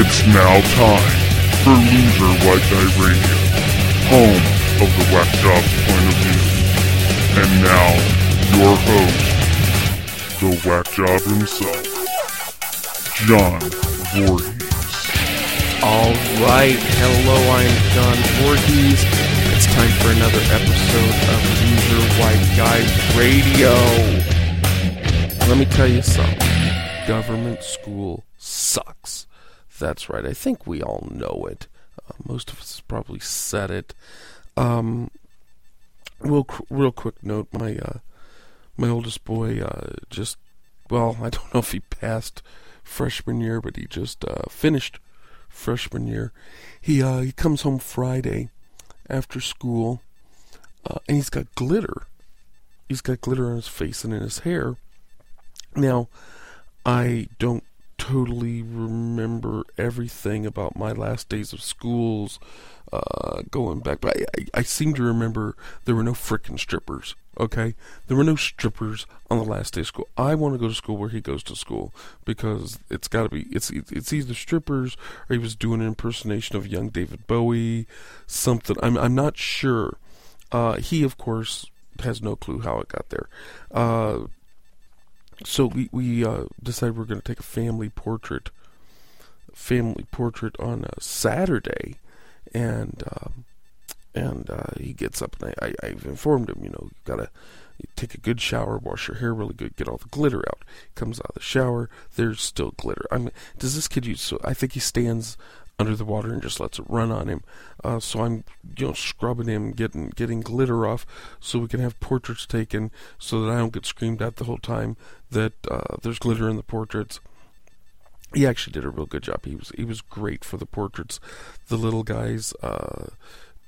It's now time for Loser White Guy Radio, home of the Whack Jobs point of view. And now, your host, the Whack Job himself, John Voorhees. All right, hello, I'm John Voorhees. It's time for another episode of Loser White Guy Radio. Let me tell you something. Government school sucks. That's right. I think we all know it. Uh, most of us probably said it. Um, real, real quick note: my uh, my oldest boy uh, just well, I don't know if he passed freshman year, but he just uh, finished freshman year. He uh, he comes home Friday after school, uh, and he's got glitter. He's got glitter on his face and in his hair. Now, I don't totally remember everything about my last days of schools uh, going back, but I, I, I, seem to remember there were no frickin' strippers. Okay, there were no strippers on the last day of school. I want to go to school where he goes to school because it's got to be it's it's either strippers or he was doing an impersonation of young David Bowie, something. I'm I'm not sure. Uh, he of course has no clue how it got there. Uh, so we we uh, decided we are going to take a family portrait, family portrait on a Saturday, and um, and uh, he gets up and I, I have informed him, you know, you've gotta take a good shower, wash your hair really good, get all the glitter out. Comes out of the shower, there's still glitter. I mean, does this kid use? So I think he stands under the water and just lets it run on him. Uh, so I'm, you know, scrubbing him, getting getting glitter off, so we can have portraits taken, so that I don't get screamed at the whole time that uh, there's glitter in the portraits. He actually did a real good job. He was he was great for the portraits. The little guys uh,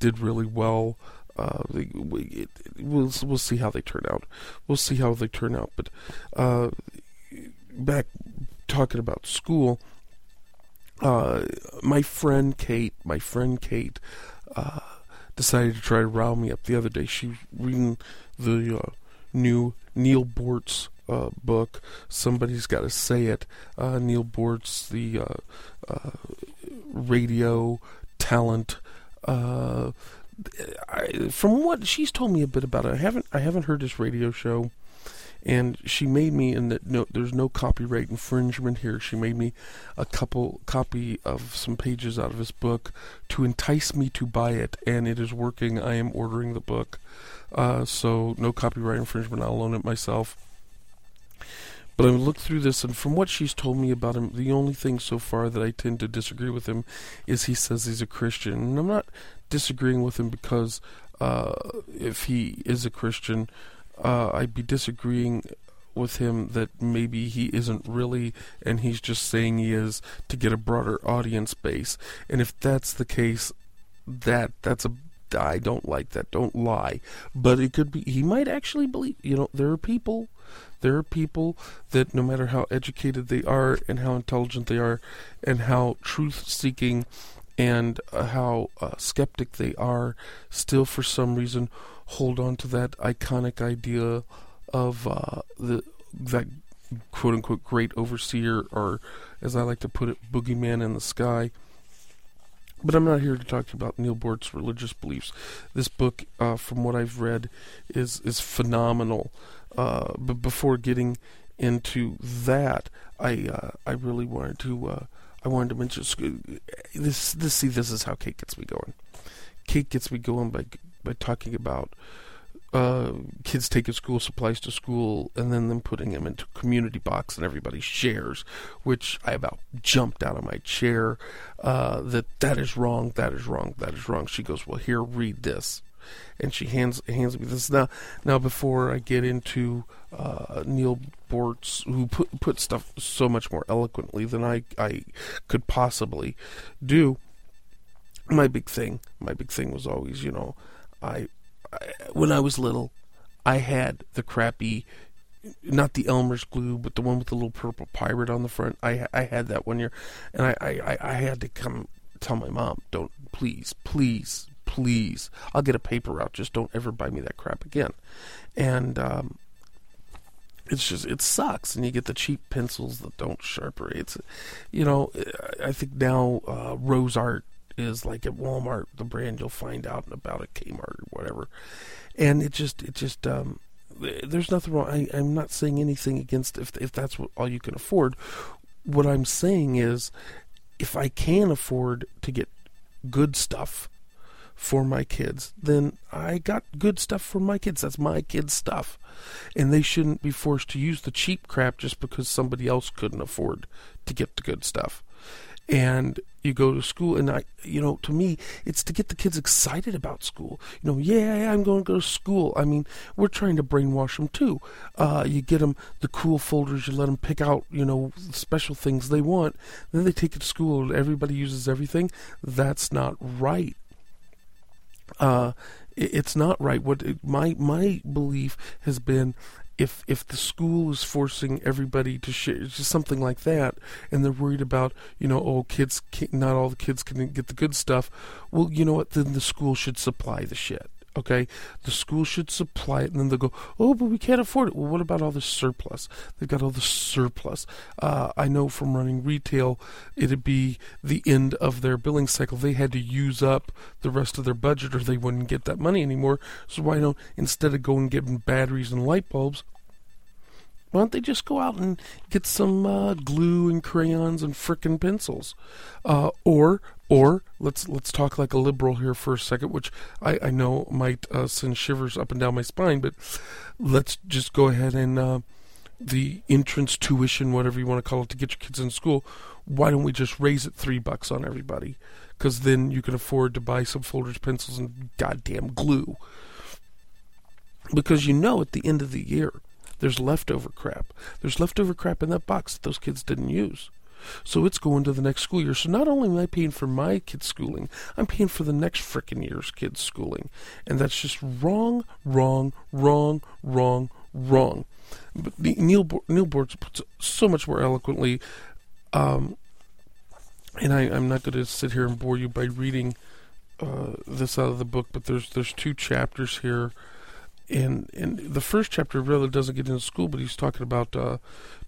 did really well. Uh, we, it, we'll we'll see how they turn out. We'll see how they turn out. But uh, back talking about school uh, my friend Kate, my friend Kate, uh, decided to try to rile me up the other day. She reading the uh, new Neal Boortz uh, book. Somebody's got to say it. Uh, Neal Boortz, the radio talent. I, from what she's told me a bit about it, I haven't I haven't heard his radio show and she made me and that no there's no copyright infringement here. She made me a couple copy of some pages out of his book to entice me to buy it and it is working. I am ordering the book. Uh, so no copyright infringement. I'll loan it myself. But I looked through this, and from what she's told me about him, the only thing so far that I tend to disagree with him is he says he's a Christian. And I'm not disagreeing with him because uh, if he is a Christian, uh, I'd be disagreeing with him that maybe he isn't really and he's just saying he is to get a broader audience base. And if that's the case, that that's a I don't like that. Don't lie. But it could be he might actually believe, you know, there are people there are people that no matter how educated they are and how intelligent they are and how truth seeking and uh, how uh, skeptic they are, still for some reason hold on to that iconic idea of uh, the that quote unquote great overseer, or as I like to put it, boogeyman in the sky. But I'm not here to talk about Neal Boortz's religious beliefs. This book, uh, from what I've read, is is phenomenal. Uh, but before getting into that, I uh, I really wanted to uh, I wanted to mention this. This see this is how Kate gets me going. Kate gets me going by by talking about uh, kids taking school supplies to school and then them putting them into community box and everybody shares, which I about jumped out of my chair. Uh, that that is wrong. That is wrong. That is wrong. She goes, well, here, read this, and she hands hands me this. Now, now before I get into uh, Neal Boortz, who put put stuff so much more eloquently than I I could possibly do. My big thing, my big thing was always, you know, I, I when I was little, I had the crappy not the Elmer's glue, but the one with the little purple pirate on the front. I I had that one year, and I I, I had to come tell my mom, don't please, please, please. I'll get a paper route. Just don't ever buy me that crap again. And um, it's just it sucks and you get the cheap pencils that don't sharpen it's you know i think now uh, rose art is like at walmart the brand you'll find out about at kmart or whatever and it just it just um, there's nothing wrong I, i'm not saying anything against if if that's what all you can afford what i'm saying is if i can afford to get good stuff for my kids, then I got good stuff for my kids. That's my kids' stuff. And they shouldn't be forced to use the cheap crap just because somebody else couldn't afford to get the good stuff. And you go to school, and I, you know, to me, it's to get the kids excited about school. You know, yeah, I'm going to go to school. I mean, we're trying to brainwash them too. Uh, you get them the cool folders, you let them pick out, you know, special things they want. Then they take it to school, and everybody uses everything. That's not right uh, it's not right. What my my belief has been, if if the school is forcing everybody to share, just something like that, and they're worried about you know oh kids not all the kids can get the good stuff, well you know what then the school should supply the shit. Okay, the school should supply it, and then they'll go, "Oh, but we can't afford it." Well, what about all the surplus? They've got all the surplus. Uh, I know from running retail, it'd be the end of their billing cycle. They had to use up the rest of their budget, or they wouldn't get that money anymore. So why don't instead of going and getting batteries and light bulbs, why don't they just go out and get some uh, glue and crayons and frickin' pencils, uh, or or let's let's talk like a liberal here for a second, which I, I know might uh, send shivers up and down my spine, but let's just go ahead and uh, the entrance tuition, whatever you want to call it, to get your kids in school. Why don't we just raise it three bucks on everybody? Because then you can afford to buy some folders, pencils, and goddamn glue. Because you know at the end of the year, there's leftover crap. There's leftover crap in that box that those kids didn't use. So it's going to the next school year. So not only am I paying for my kids' schooling, I'm paying for the next frickin' year's kids' schooling. And that's just wrong, wrong, wrong, wrong, wrong. But Neal, Neal Boortz puts so much more eloquently. Um, and I, am not going to sit here and bore you by reading uh, this out of the book, but there's there's two chapters here and and the first chapter really doesn't get into school, but he's talking about uh,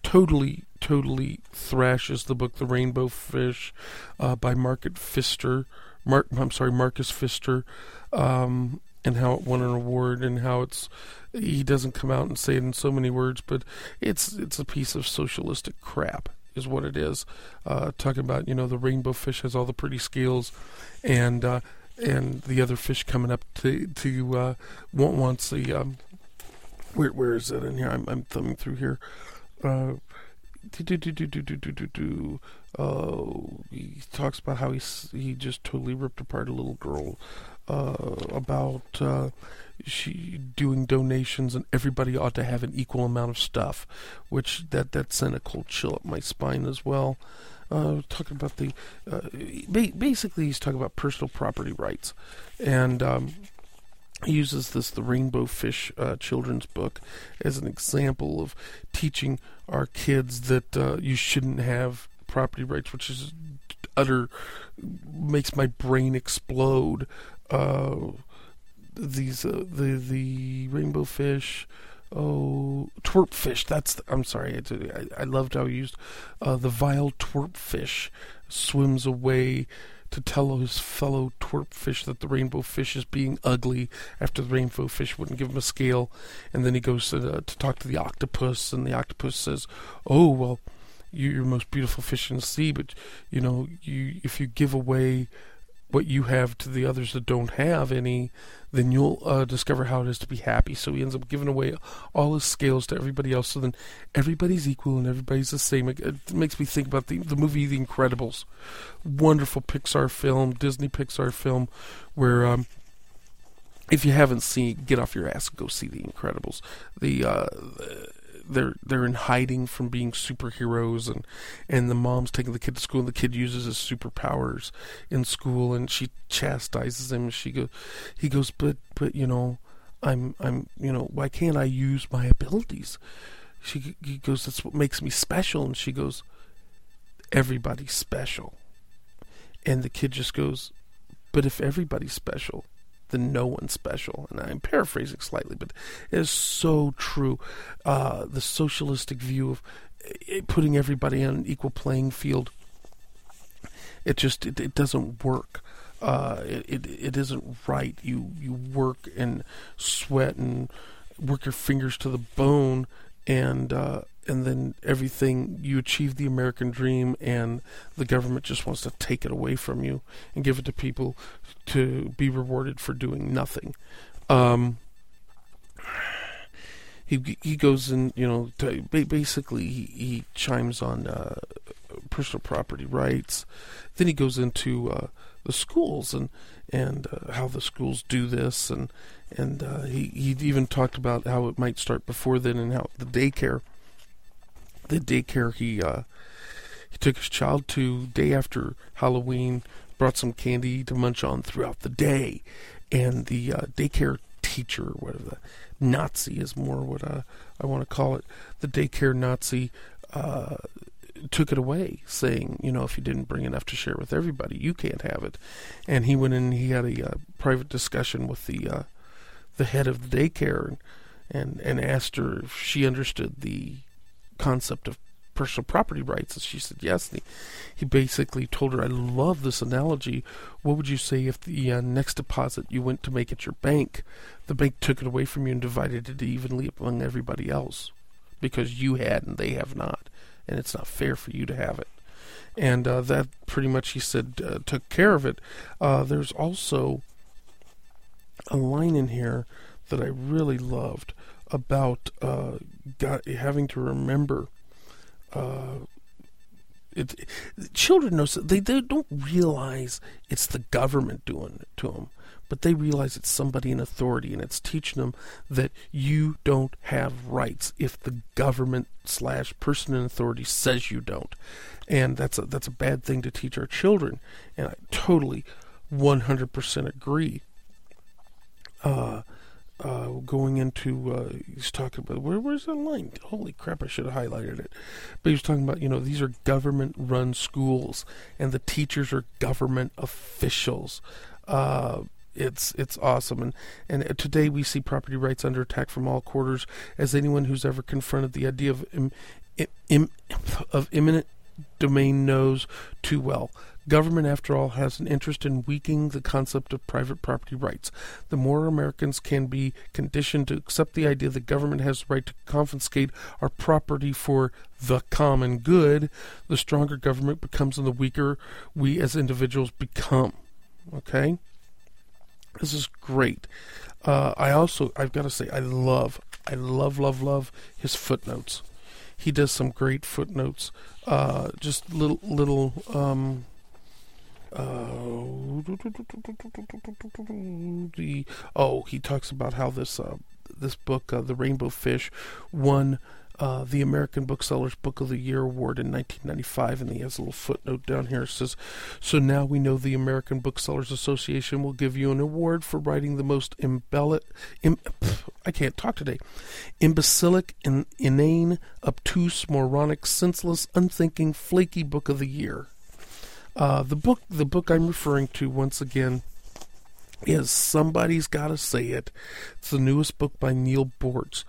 totally totally thrashes the book The Rainbow Fish uh, by Market Pfister. Mark, I'm sorry, Marcus Pfister, um, and how it won an award and how it's he doesn't come out and say it in so many words, but it's it's a piece of socialistic crap is what it is. Uh, talking about you know the rainbow fish has all the pretty scales, and uh, and the other fish coming up to to uh, wants the um, where where is it in here? I'm I'm thumbing through here. Uh. Uh, he talks about how he he just totally ripped apart a little girl uh, about uh, she doing donations and everybody ought to have an equal amount of stuff, which that that sent a cold chill up my spine as well. Uh, talking about the uh, basically he's talking about personal property rights, and um, he uses this the Rainbow Fish uh, children's book as an example of teaching our kids that uh, you shouldn't have property rights, which is utter makes my brain explode. Uh, these uh, the the rainbow fish oh twerp fish that's the, i'm sorry. I, I, loved how he used uh, the vile twerp fish swims away to tell his fellow twerp fish that the rainbow fish is being ugly after the rainbow fish wouldn't give him a scale. And then he goes to, uh, to talk to the octopus and the octopus says oh well you're the most beautiful fish in the sea but you know you if you give away what you have to the others that don't have any, then you'll uh, discover how it is to be happy. So he ends up giving away all his scales to everybody else. So then everybody's equal and everybody's the same. It, it makes me think about the the movie The Incredibles, wonderful Pixar film, Disney Pixar film, where. Um, if you haven't seen, get off your ass and go see The Incredibles. The uh, they're they're in hiding from being superheroes and and the mom's taking the kid to school and the kid uses his superpowers in school and she chastises him she goes he goes but but you know I'm I'm you know why can't I use my abilities? She he goes that's what makes me special. And she goes everybody's special. And the kid just goes but if everybody's special then no one special. And I'm paraphrasing slightly, but it is so true. Uh, the socialistic view of eh, putting everybody on an equal playing field, it just it, it doesn't work. Uh, it, it it isn't right. You you work and sweat and work your fingers to the bone, and uh, and then everything you achieve the American dream, and the government just wants to take it away from you and give it to people to be rewarded for doing nothing. Um, he he goes in, you know, to, basically he, he chimes on uh, personal property rights. Then he goes into uh, the schools and and uh, how the schools do this, and and uh, he he even talked about how it might start before then, and how the daycare, the daycare he uh, he took his child to day after Halloween, brought some candy to munch on throughout the day, and the uh, daycare teacher, whatever the Nazi is more what uh, I want to call it, the daycare Nazi. Took it away, saying, you know, if you didn't bring enough to share with everybody, you can't have it. And he went in he had a uh, private discussion with the uh, the head of the daycare and, and and asked her if she understood the concept of personal property rights, and she said yes. And he, he basically told her, "I love this analogy. What would you say if the uh, next deposit you went to make at your bank, the bank took it away from you and divided it evenly among everybody else, because you had and they have not?" And it's not fair for you to have it. And uh, that pretty much, he said, uh, took care of it. Uh, there's also a line in here that I really loved about uh, having to remember. Uh, it, children know they, they don't realize it's the government doing it to them but they realize it's somebody in authority and it's teaching them that you don't have rights if the government slash person in authority says you don't and that's a, that's a bad thing to teach our children and i totally 100% agree uh, uh, going into uh, he's talking about where where's that line? Holy crap! I should have highlighted it. But he was talking about you know these are government-run schools and the teachers are government officials. Uh, it's it's awesome. And and today we see property rights under attack from all quarters. As anyone who's ever confronted the idea of Im, Im, of eminent domain knows too well. Government after all has an interest in weakening the concept of private property rights. The more americans can be conditioned to accept the idea that government has the right to confiscate our property for the common good the stronger government becomes and the weaker we as individuals become. Okay this is great. Uh, I also, I've got to say, I love, I love, love, love his footnotes. He does some great footnotes. Uh, just little, little, um, uh, the oh, he talks about how this uh, this book, uh, The Rainbow Fish, won uh, the American Booksellers Book of the Year Award in 1995, and he has a little footnote down here. It says, "So now we know the American Booksellers Association will give you an award for writing the most embellit, Im, I can't talk today, imbecilic, and inane, obtuse, moronic, senseless, unthinking, flaky book of the year." Uh, the book, the book I'm referring to, once again, is somebody's got to say it. It's the newest book by Neal Boortz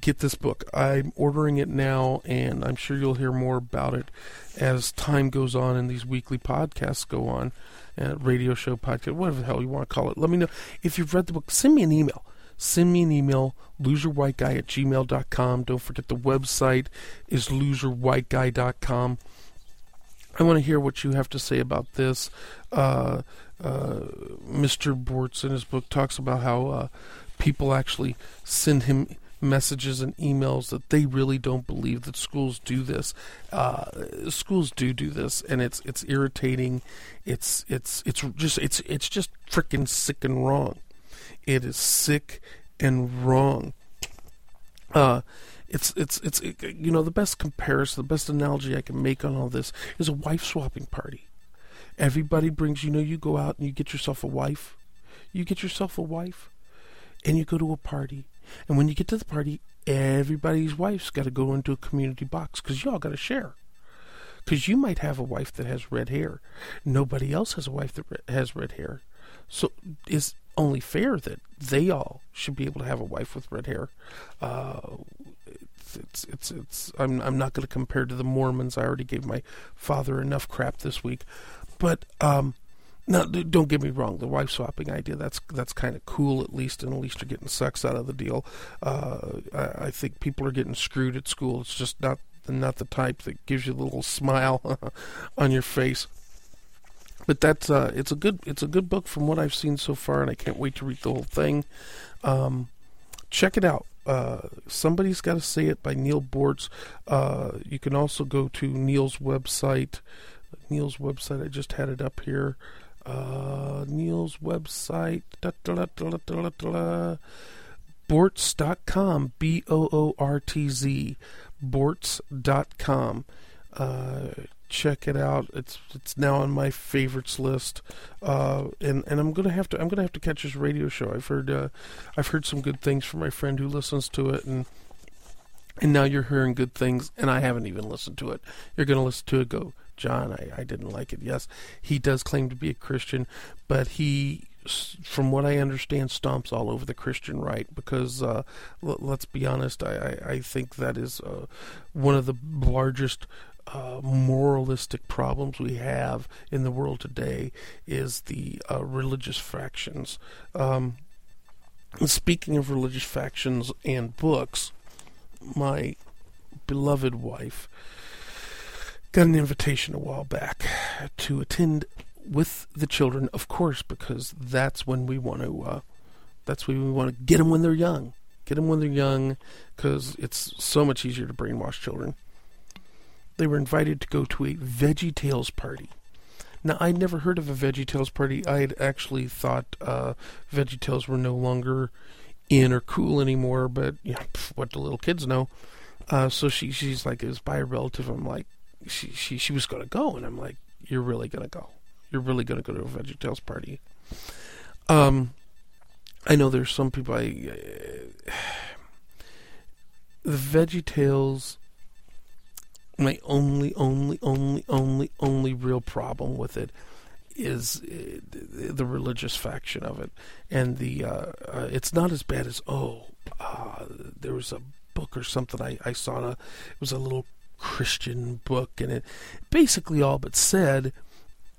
get this book. I'm ordering it now, and I'm sure you'll hear more about it as time goes on and these weekly podcasts go on, uh, radio show, podcast, whatever the hell you want to call it. Let me know if you've read the book. Send me an email. Send me an email, loserwhiteguy at gmail.com. Don't forget the website is loserwhiteguy.com. I want to hear what you have to say about this. Uh, uh, Mr. Boortz in his book talks about how uh, people actually send him messages and emails that they really don't believe that schools do this. Uh, schools do do this, and it's it's irritating. It's it's it's just it's it's just freaking sick and wrong. It is sick and wrong. Uh, it's it's it's it, you know the best comparison, the best analogy I can make on all this is a wife swapping party. Everybody brings, you know, you go out and you get yourself a wife. You get yourself a wife, and you go to a party, and when you get to the party, everybody's wife's got to go into a community box because you all got to share. Because you might have a wife that has red hair, nobody else has a wife that has red hair. So it's only fair that they all should be able to have a wife with red hair. Uh, it's, it's, it's, I'm, I'm not going to compare to the Mormons. I already gave my father enough crap this week. But, um, now, don't get me wrong. The wife swapping idea that's kind of cool at least, and at least you're getting sex out of the deal. Uh, I, I, think people are getting screwed at school. It's just not not the type that gives you a little smile on your face. But that's uh, it's a good it's a good book from what I've seen so far, and I can't wait to read the whole thing. Um, check it out. Uh, somebody's got to say it by Neal Boortz. Uh, you can also go to Neal's website. Neal's website. I just had it up here uh, Neal's website, da, da, da, B O O R T Z, Boortz.com. Uh, check it out. It's it's now on my favorites list, uh, and and I'm gonna have to I'm gonna have to catch his radio show. I've heard uh, I've heard some good things from my friend who listens to it, and and now you're hearing good things, and I haven't even listened to it. You're gonna listen to it, go John, I, I didn't like it. Yes, he does claim to be a Christian, but he, from what I understand, stomps all over the Christian right because, uh, l- let's be honest, I, I, I think that is uh, one of the largest uh, moralistic problems we have in the world today is the uh, religious factions. Um, speaking of religious factions and books, my beloved wife got an invitation a while back to attend with the children, of course, because that's when we want to. Uh, that's when we want to get them when they're young. Get them when they're young, because it's so much easier to brainwash children. They were invited to go to a Veggie Tales party. Now, I'd never heard of a Veggie Tales party. I had actually thought uh, Veggie Tales were no longer in or cool anymore, but you know, what do little kids know? Uh, so she she's like, was by a relative. I'm like, she she she was to go, and I'm like, you're really to go. You're really to go to a VeggieTales party. Um, I know there's some people. I uh, the VeggieTales. My only, only, only, only, only real problem with it is uh, the religious faction of it, and the uh, uh, it's not as bad as oh, uh, there was a book or something I, I saw. A, it was a little Christian book, and it basically all but said,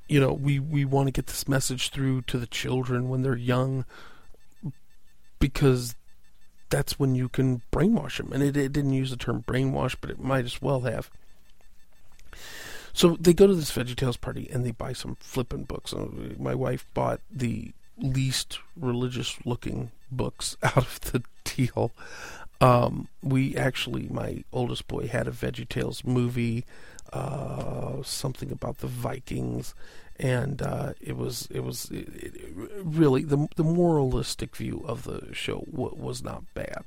you know, we, we want to get this message through to the children when they're young because that's when you can brainwash them. And it, it didn't use the term brainwash, but it might as well have. So they go to this VeggieTales party and they buy some flippin' books. Uh, my wife bought the least religious looking books out of the deal. Um, we actually, my oldest boy had a VeggieTales movie, uh, something about the Vikings, and uh, it was it was it, it, really the the moralistic view of the show w- was not bad.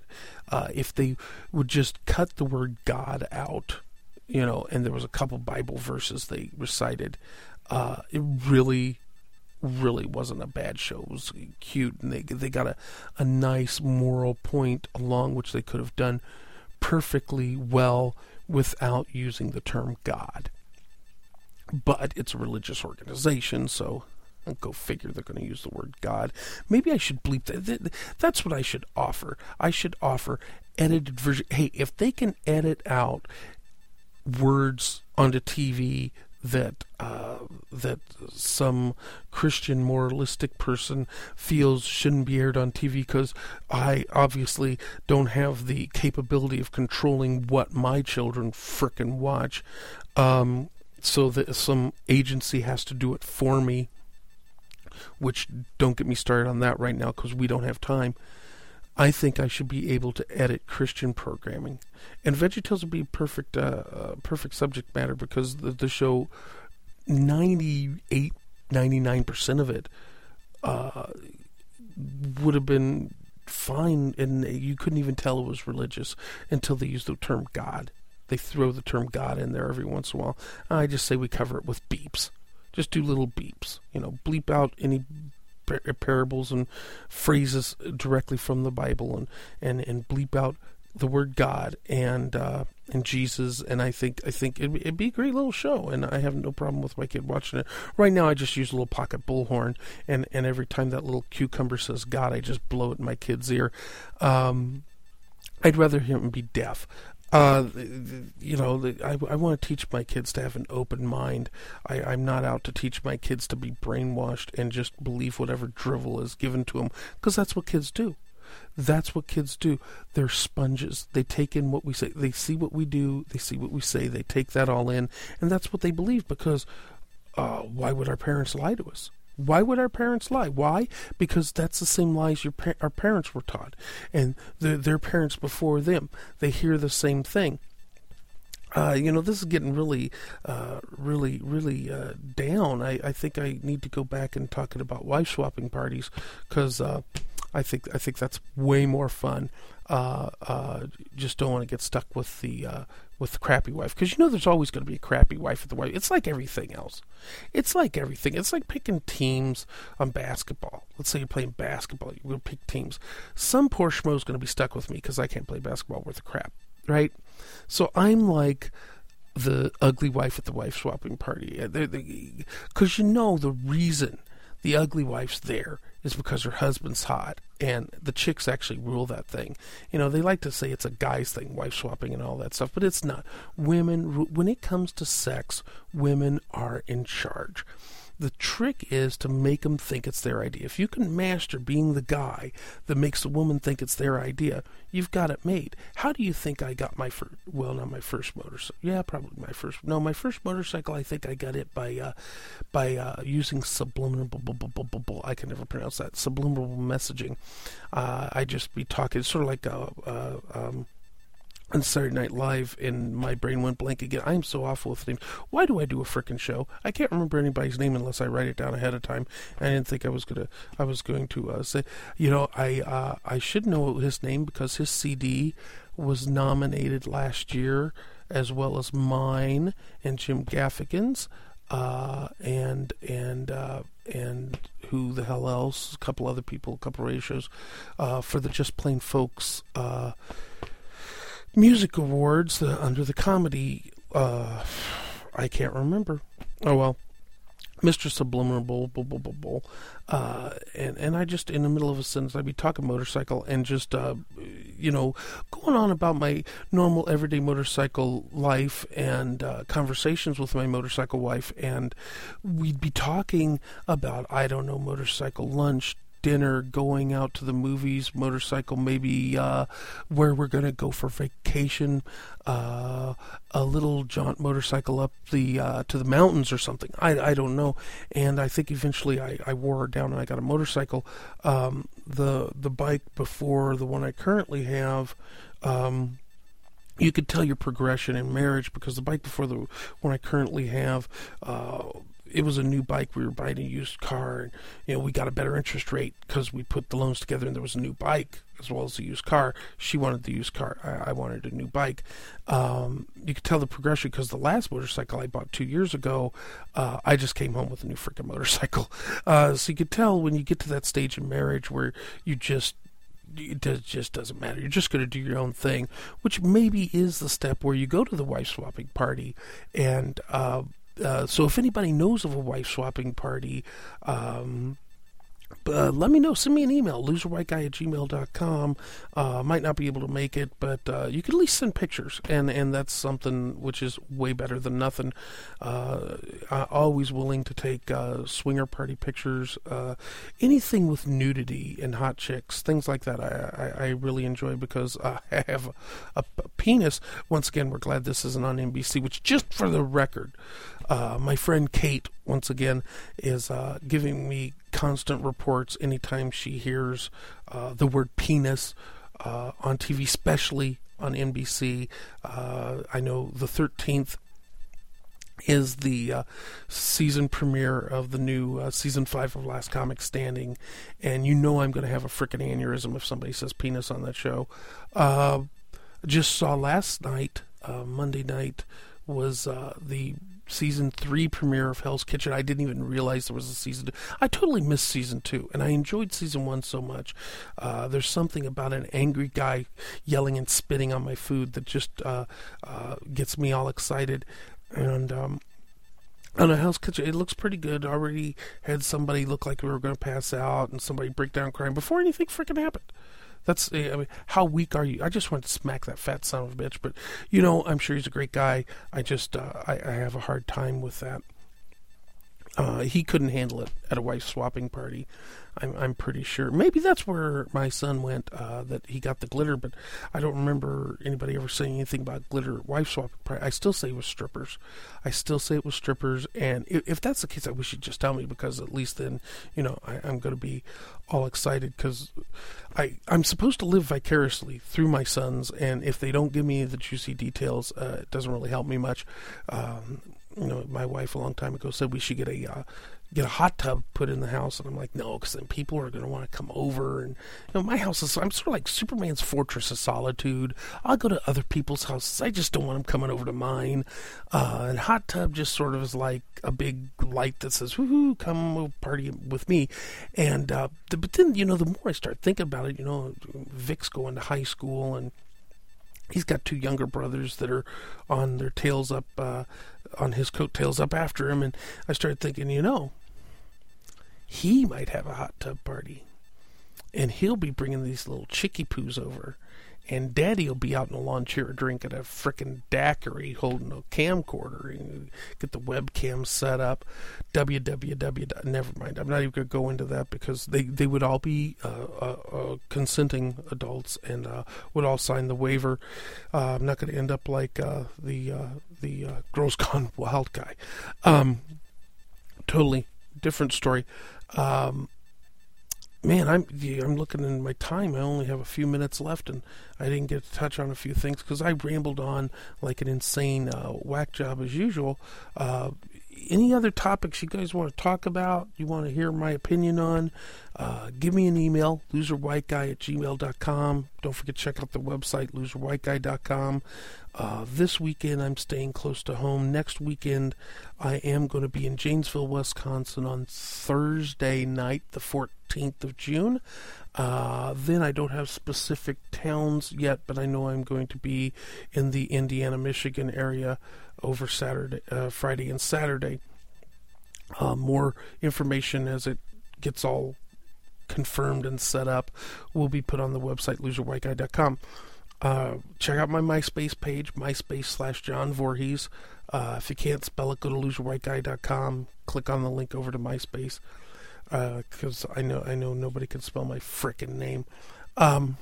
Uh, if they would just cut the word God out, you know, and there was a couple Bible verses they recited, uh, it really really wasn't a bad show. It was cute, and they they got a a nice moral point along which they could have done perfectly well without using the term God. But it's a religious organization, so go figure they're going to use the word God. Maybe I should bleep that. That's what I should offer. I should offer edited version. Hey, if they can edit out words onto TV that uh, that some Christian moralistic person feels shouldn't be aired on TV because I obviously don't have the capability of controlling what my children frickin' watch. Um, so that some agency has to do it for me. Which don't get me started on that right now because we don't have time. I think I should be able to edit Christian programming, and VeggieTales would be perfect, uh, uh, perfect subject matter because the, the show, 98, 99 percent of it, uh, would have been fine, and you couldn't even tell it was religious until they used the term God. They throw the term God in there every once in a while. I just say we cover it with beeps. Just do little beeps. You know, bleep out any parables and phrases directly from the Bible and, and, and bleep out the word God and uh, and Jesus, and I think I think it'd, it'd, be a great little show, and I have no problem with my kid watching it. Right now, I just use a little pocket bullhorn, and and every time that little cucumber says God, I just blow it in my kid's ear. Um, I'd rather him be deaf. Uh, you know, I, I want to teach my kids to have an open mind. I, I'm not out to teach my kids to be brainwashed and just believe whatever drivel is given to them, because that's what kids do. That's what kids do. They're sponges. They take in what we say. They see what we do. They see what we say. They take that all in, and that's what they believe. Because uh, why would our parents lie to us? Why would our parents lie? Why? Because that's the same lies your pa- our parents were taught, and the, their parents before them. They hear the same thing. Uh, you know, this is getting really, uh, really, really uh, down. I, I think I need to go back and talk about wife swapping parties because uh, I think I think that's way more fun. Uh, uh, just don't want to get stuck with the uh, with the crappy wife because you know there's always going to be a crappy wife at the wife. It's like everything else. It's like everything. It's like picking teams on basketball. Let's say you're playing basketball. You will pick teams. Some poor schmo is going to be stuck with me because I can't play basketball worth a crap, right? So I'm like the ugly wife at the wife swapping party because you know the reason the ugly wife's there is because her husband's hot and the chicks actually rule that thing. You know, they like to say it's a guy's thing, wife swapping and all that stuff, but it's not. Women, when it comes to sex, women are in charge. The trick is to make them think it's their idea. If you can master being the guy that makes a woman think it's their idea, you've got it made. How do you think I got my first? Well, not my first motorcycle. Yeah, probably my first. No, my first motorcycle. I think I got it by uh, by uh, using subliminal. I can never pronounce that subliminal messaging. Uh, I just be talking, sort of like a. a um, on Saturday Night Live, and my brain went blank again. I'm so awful with names. Why do I do a freaking show? I can't remember anybody's name unless I write it down ahead of time. I didn't think I was gonna. I was going to uh, say, you know, I uh, I should know his name because his CD was nominated last year, as well as mine and Jim Gaffigan's, uh, and and uh, and who the hell else? A couple other people, a couple radio shows, uh, for the Just Plain Folks uh, music awards the, under the comedy. Uh, I can't remember. Oh well, Mr. Subliminal, uh, and and I just in the middle of a sentence I'd be talking motorcycle and just uh, you know going on about my normal everyday motorcycle life and uh, conversations with my motorcycle wife, and we'd be talking about I don't know motorcycle lunch, dinner, going out to the movies, motorcycle, maybe uh, where we're going to go for vacation, uh, a little jaunt motorcycle up the uh, to the mountains or something. I, I don't know. And I think eventually I, I wore her down and I got a motorcycle. Um, the the bike before the one I currently have. Um, you could tell your progression in marriage because the bike before the one I currently have, uh, it was a new bike. We were buying a used car, and you know we got a better interest rate because we put the loans together, and there was a new bike as well as a used car. She wanted the used car. I, I wanted a new bike. Um, you could tell the progression because the last motorcycle I bought two years ago, uh, I just came home with a new freaking motorcycle. Uh, so you could tell when you get to that stage in marriage where you just it just doesn't matter. You're just going to do your own thing, which maybe is the step where you go to the wife swapping party and uh, uh, so if anybody knows of a wife swapping party, um, uh, let me know. Send me an email, loserwhiteguy at gmail.com. Uh, might not be able to make it, but uh, you can at least send pictures, and, and that's something which is way better than nothing. Uh, always willing to take uh, swinger party pictures, uh, anything with nudity and hot chicks, things like that. I, I, I really enjoy because I have a, a, penis. Once again, we're glad this isn't on NBC, which, just for the record, my friend Kate, once again, is giving me constant reports anytime she hears uh, the word penis uh, on TV, especially on NBC. Uh, I know the 13th is the uh, season premiere of the new uh, season five of Last Comic Standing, and you know I'm going to have a freaking aneurysm if somebody says penis on that show. Uh, just saw last night, uh, Monday night, was uh, the season three premiere of Hell's Kitchen. I didn't even realize there was a season two. I totally missed season two, and I enjoyed season one so much. Uh, there's something about an angry guy yelling and spitting on my food that just uh, uh, gets me all excited. And um, on a Hell's Kitchen, it looks pretty good. Already had somebody look like we were going to pass out, and somebody break down crying before anything freaking happened. That's I mean, how weak are you? I just want to smack that fat son of a bitch. But you know, I'm sure he's a great guy. I just uh, I, I have a hard time with that. Uh, he couldn't handle it at a wife swapping party. I'm, I'm pretty sure. Maybe that's where my son went. Uh, that he got the glitter, but I don't remember anybody ever saying anything about glitter wife swapping party. I still say it was strippers. I still say it was strippers. And if, if that's the case, I wish you'd just tell me because at least then you know I, I'm going to be all excited because I I'm supposed to live vicariously through my sons, and if they don't give me the juicy details, uh, it doesn't really help me much. Um, you know, my wife a long time ago said we should get a uh, get a hot tub put in the house, and I'm like, no, because then people are going to want to come over. And you know, my house is I'm sort of like Superman's fortress of solitude. I'll go to other people's houses. I just don't want them coming over to mine. Uh, and hot tub just sort of is like a big light that says, "Woohoo, come party with me." And uh, but then you know, the more I start thinking about it, you know, Vic's going to high school and he's got two younger brothers that are on their tails up uh, on his coattails up after him. And i started thinking you know he might have a hot tub party. And he'll be bringing these little chicky poos over and daddy will be out in the lawn chair drinking a frickin' daiquiri holding a camcorder and get the webcam set up. Www never mind i'm not even going to go into that because they, they would all be uh, uh, uh, consenting adults and uh, would all sign the waiver. Uh, i'm not going to end up like uh, the the girls gone wild guy. Um, totally different story. Um, man, I'm I'm looking in my time. I only have a few minutes left, and I didn't get to touch on a few things because I rambled on like an insane uh, whack job as usual. Uh, any other topics you guys want to talk about? You want to hear my opinion on? Uh, give me an email, loserwhiteguy at gmail.com. Don't forget to check out the website, loserwhiteguy.com. Uh, this weekend, I'm staying close to home. Next weekend, I am going to be in Janesville, Wisconsin on Thursday night, the 14th of June. Uh, then I don't have specific towns yet, but I know I'm going to be in the Indiana, Michigan area over Saturday, uh, Friday, and Saturday. Uh, more information as it gets all confirmed and set up will be put on the website loserwhiteguy.com. Uh, check out my MySpace page, MySpace slash John Voorhees. Uh, if you can't spell it, go to loserwhiteguy.com. Click on the link over to MySpace because uh, I know I know nobody can spell my frickin' name. Um,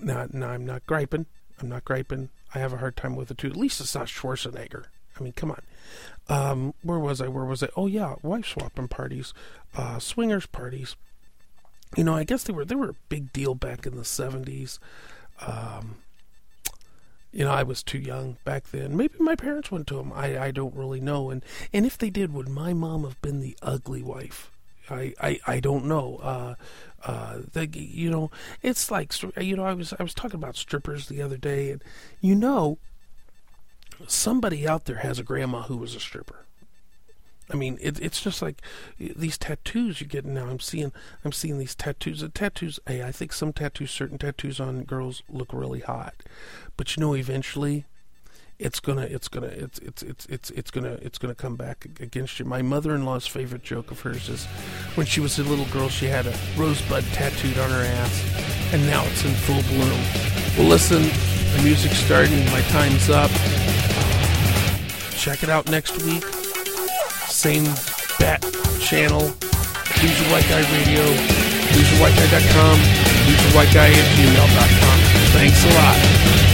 no, no, I'm not griping. I'm not griping. I have a hard time with it too. At least it's not Schwarzenegger. I mean, come on. Um, where was I? Where was I? Oh yeah, wife swapping parties, uh, swingers parties. You know, I guess they were they were a big deal back in the '70s. Um, you know, I was too young back then. Maybe my parents went to them. I, I don't really know. And and if they did, would my mom have been the ugly wife? I I, I don't know. Uh, uh, the, you know, it's like you know, I was I was talking about strippers the other day, and you know, somebody out there has a grandma who was a stripper. I mean, it, it's just like these tattoos you get now. I'm seeing, I'm seeing these tattoos. The tattoos, hey, I think some tattoos, certain tattoos on girls look really hot, but you know, eventually, it's gonna, it's gonna, it's, it's, it's, it's, it's gonna, it's gonna come back against you. My mother-in-law's favorite joke of hers is, when she was a little girl, she had a rosebud tattooed on her ass, and now it's in full bloom. Well, listen, the music's starting. My time's up. Check it out next week same bat channel, Loser White Guy Radio, loserwhiteguy.com, loserwhiteguy at gmail.com. Thanks a lot.